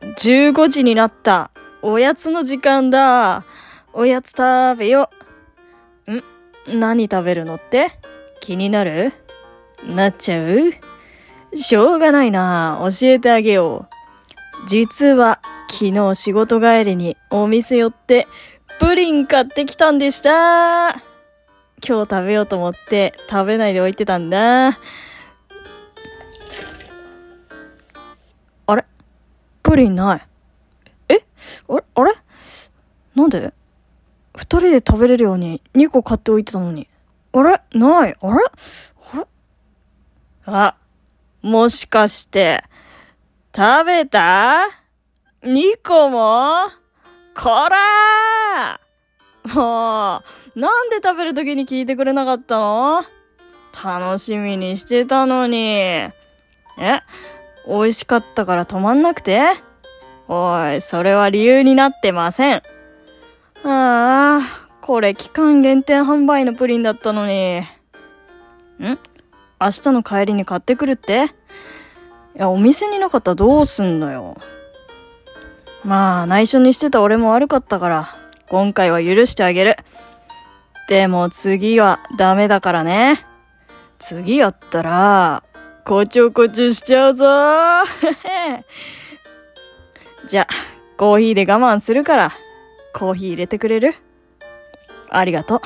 15時になった。おやつの時間だ。おやつ食べよ。ん？何食べるのって？気になる？なっちゃう？しょうがないな。教えてあげよう。実は、昨日仕事帰りにお店寄って、プリン買ってきたんでした。今日食べようと思って食べないで置いてたんだ。プリンない。え？あれ？あれ？なんで？二人で食べれるように2個買っておいてたのに。あれ？ない？あれ？あれ？あ、もしかして、食べた ?2 個も？こらー！もう、なんで食べるときに聞いてくれなかったの？楽しみにしてたのに。え？美味しかったから止まんなくて？おい、それは理由になってません。ああ、これ期間限定販売のプリンだったのに。ん？明日の帰りに買ってくるって？いや、お店になかったらどうすんのよ。まあ、内緒にしてた俺も悪かったから、今回は許してあげる。でも次はダメだからね。次やったら、こちょこちょしちゃうぞ じゃ、コーヒーで我慢するから、コーヒー入れてくれる？ありがとう。